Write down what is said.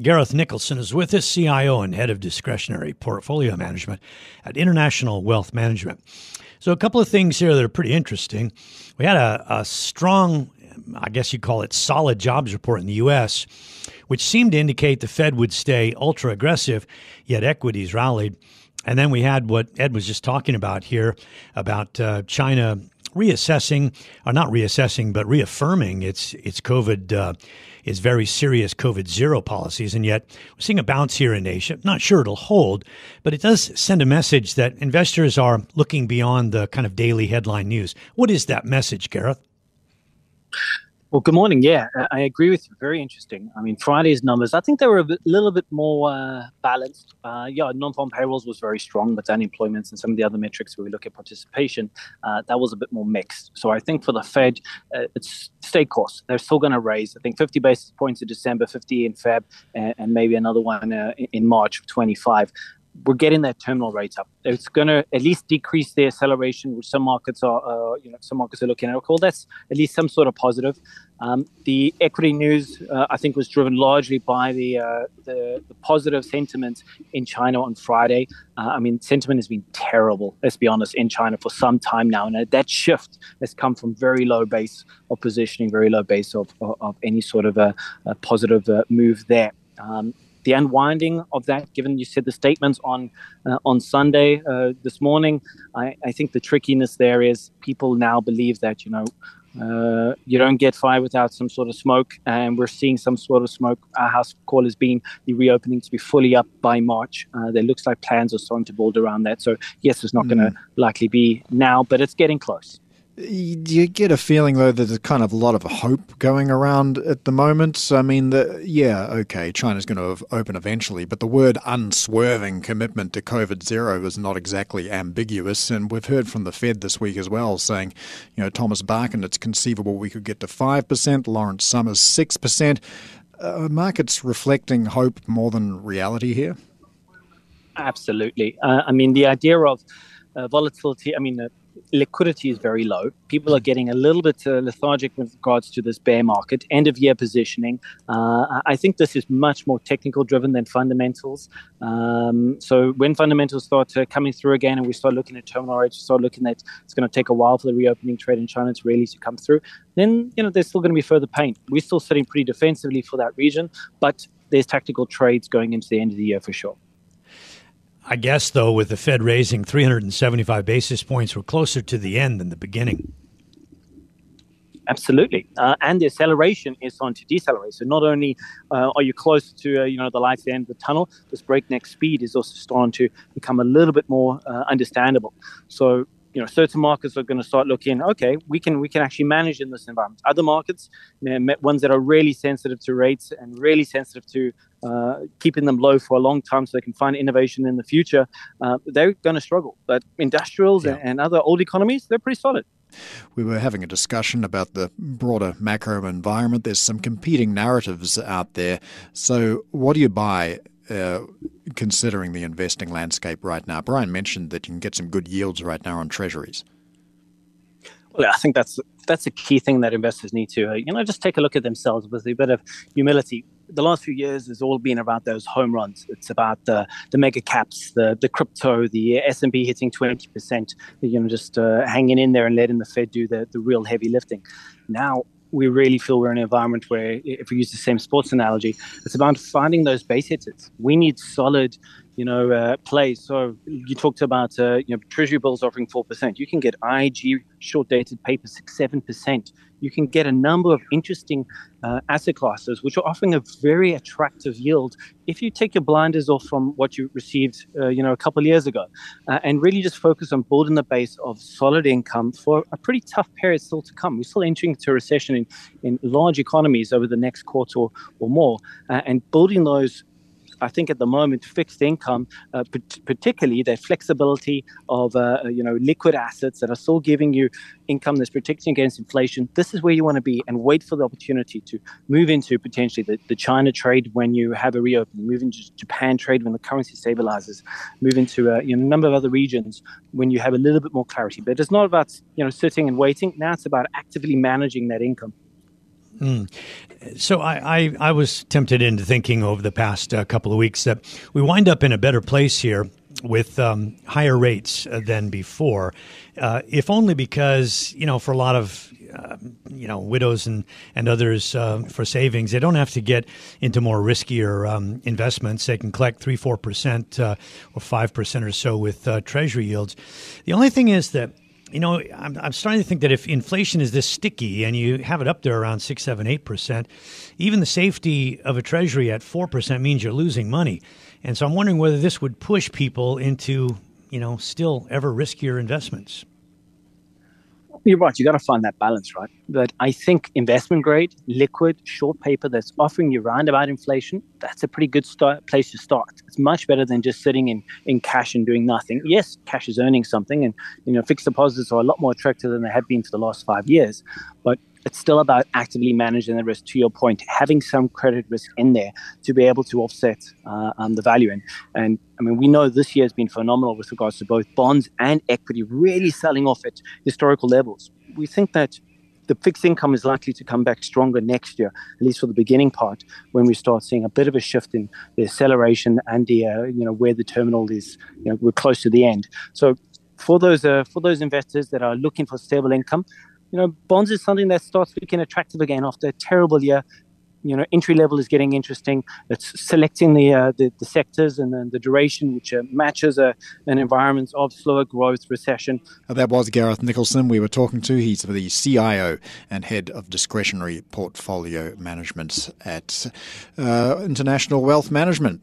Gareth Nicholson is with us, CIO and head of discretionary portfolio management at International Wealth Management. So, a couple of things here that are pretty interesting. We had a, a strong I guess you'd call it solid jobs report in the U.S., which seemed to indicate the Fed would stay ultra aggressive, yet equities rallied. And then we had what Ed was just talking about here about uh, China reassessing, or not reassessing, but reaffirming its its COVID, uh, its very serious COVID zero policies, and yet we're seeing a bounce here in Asia. Not sure it'll hold, but it does send a message that investors are looking beyond the kind of daily headline news. What is that message, Gareth? Well, good morning. Yeah, I agree with you. Very interesting. I mean, Friday's numbers, I think they were a bit, little bit more uh, balanced. Uh, yeah, non-farm payrolls was very strong, but unemployment and some of the other metrics where we look at participation, uh, that was a bit more mixed. So I think for the Fed, uh, it's stay course. They're still going to raise, I think, 50 basis points in December, 50 in Feb, and, and maybe another one uh, in March of 25 we're getting their terminal rates up. It's going to at least decrease the acceleration, which some markets are, uh, you know, some markets are looking at. Well, that's at least some sort of positive. Um, the equity news, uh, I think, was driven largely by the, uh, the, the positive sentiment in China on Friday. Uh, I mean, sentiment has been terrible. Let's be honest, in China for some time now, and that shift has come from very low base of positioning, very low base of, of, of any sort of a, a positive uh, move there. Um, the unwinding of that, given you said the statements on uh, on Sunday uh, this morning, I, I, think the trickiness there is people now believe that you know uh, you don't get fire without some sort of smoke, and we're seeing some sort of smoke. Our house call has been the reopening to be fully up by March. Uh, there looks like plans are starting to build around that. So yes, it's not mm. going to likely be now, but it's getting close. You get a feeling though that there's kind of a lot of hope going around at the moment. I mean, the, yeah, okay, China's going to open eventually, but the word unswerving commitment to COVID zero is not exactly ambiguous. And we've heard from the Fed this week as well, saying, you know, Thomas Barkin, it's conceivable we could get to five percent. Lawrence Summers, six percent. Uh, markets reflecting hope more than reality here. Absolutely. Uh, I mean, the idea of uh, volatility. I mean. Liquidity is very low. People are getting a little bit uh, lethargic with regards to this bear market, end of year positioning. Uh, I think this is much more technical driven than fundamentals. Um, so when fundamentals start uh, coming through again and we start looking at terminal rates, start looking at it's going to take a while for the reopening trade in China to really to come through, then you know there's still going to be further pain. We're still sitting pretty defensively for that region, but there's tactical trades going into the end of the year for sure. I guess, though, with the Fed raising 375 basis points, we're closer to the end than the beginning. Absolutely, uh, and the acceleration is on to decelerate. So not only uh, are you close to uh, you know the light at the end of the tunnel, this breakneck speed is also starting to become a little bit more uh, understandable. So you know certain markets are going to start looking okay we can we can actually manage in this environment other markets ones that are really sensitive to rates and really sensitive to uh, keeping them low for a long time so they can find innovation in the future uh, they're going to struggle but industrials yeah. and other old economies they're pretty solid we were having a discussion about the broader macro environment. There's some competing narratives out there. So, what do you buy uh, considering the investing landscape right now? Bryan mentioned that you can get some good yields right now on treasuries. Well, I think that's that's a key thing that investors need to, uh, you know, just take a look at themselves with a bit of humility. the last few years has all been about those home runs. It's about the the mega caps, the the crypto, the S and P hitting twenty percent. You know, just uh, hanging in there and letting the Fed do the the real heavy lifting. Now we really feel we're in an environment where, if we use the same sports analogy, it's about finding those base hitters. We need solid you know, uh, plays. So you talked about, uh, you know, Treasury bills offering 4%. You can get IG short dated paper 6 7%. You can get a number of interesting uh, asset classes which are offering a very attractive yield if you take your blinders off from what you received, uh, you know, a couple of years ago uh, and really just focus on building the base of solid income for a pretty tough period still to come. We're still entering into a recession in, in large economies over the next quarter or, or more uh, and building those I think at the moment, fixed income, uh, particularly the flexibility of uh, you know liquid assets that are still giving you income that's protecting against inflation. This is where you want to be, and wait for the opportunity to move into potentially the, the China trade when you have a reopening, move into Japan trade when the currency stabilizes, move into uh, you know, a number of other regions when you have a little bit more clarity. But it's not about you know sitting and waiting. Now it's about actively managing that income. Mm. So I, I, I, was tempted into thinking over the past uh, couple of weeks that we wind up in a better place here with um, higher rates uh, than before, uh, if only because you know for a lot of uh, you know widows and and others uh, for savings, they don't have to get into more riskier um, investments. They can collect three four percent uh, or five percent or so with Treasury yields. The only thing is that you know, I'm, I'm starting to think that if inflation is this sticky and you have it up there around six, seven, eight percent, even the safety of a treasury at four percent means you're losing money. And so I'm wondering whether this would push people into, you know, still ever riskier investments you're right. You got to find that balance, right? But I think investment grade, liquid, short paper that's offering you roundabout inflation, that's a pretty good start, place to start. It's much better than just sitting in, in cash and doing nothing. Yes, cash is earning something, and you know fixed deposits are a lot more attractive than they have been for the last five years. But it's still about actively managing the risk. To your point, having some credit risk in there to be able to offset uh, um, the value. And, and I mean, we know this year has been phenomenal with regards to both bonds and equity really selling off at historical levels. We think that the fixed income is likely to come back stronger next year, at least for the beginning part, when we start seeing a bit of a shift in the acceleration and the uh, you know where the terminal is. You know, we're close to the end. So for those uh, for those investors that are looking for stable income, you know, bonds is something that starts looking attractive again after a terrible year. You know, entry level is getting interesting. It's selecting the uh, the, the, sectors and then the duration, which uh, matches a, an environment of slower growth, recession. That was Gareth Nicholson we were talking to. He's the CIO and head of discretionary portfolio management at uh, International Wealth Management.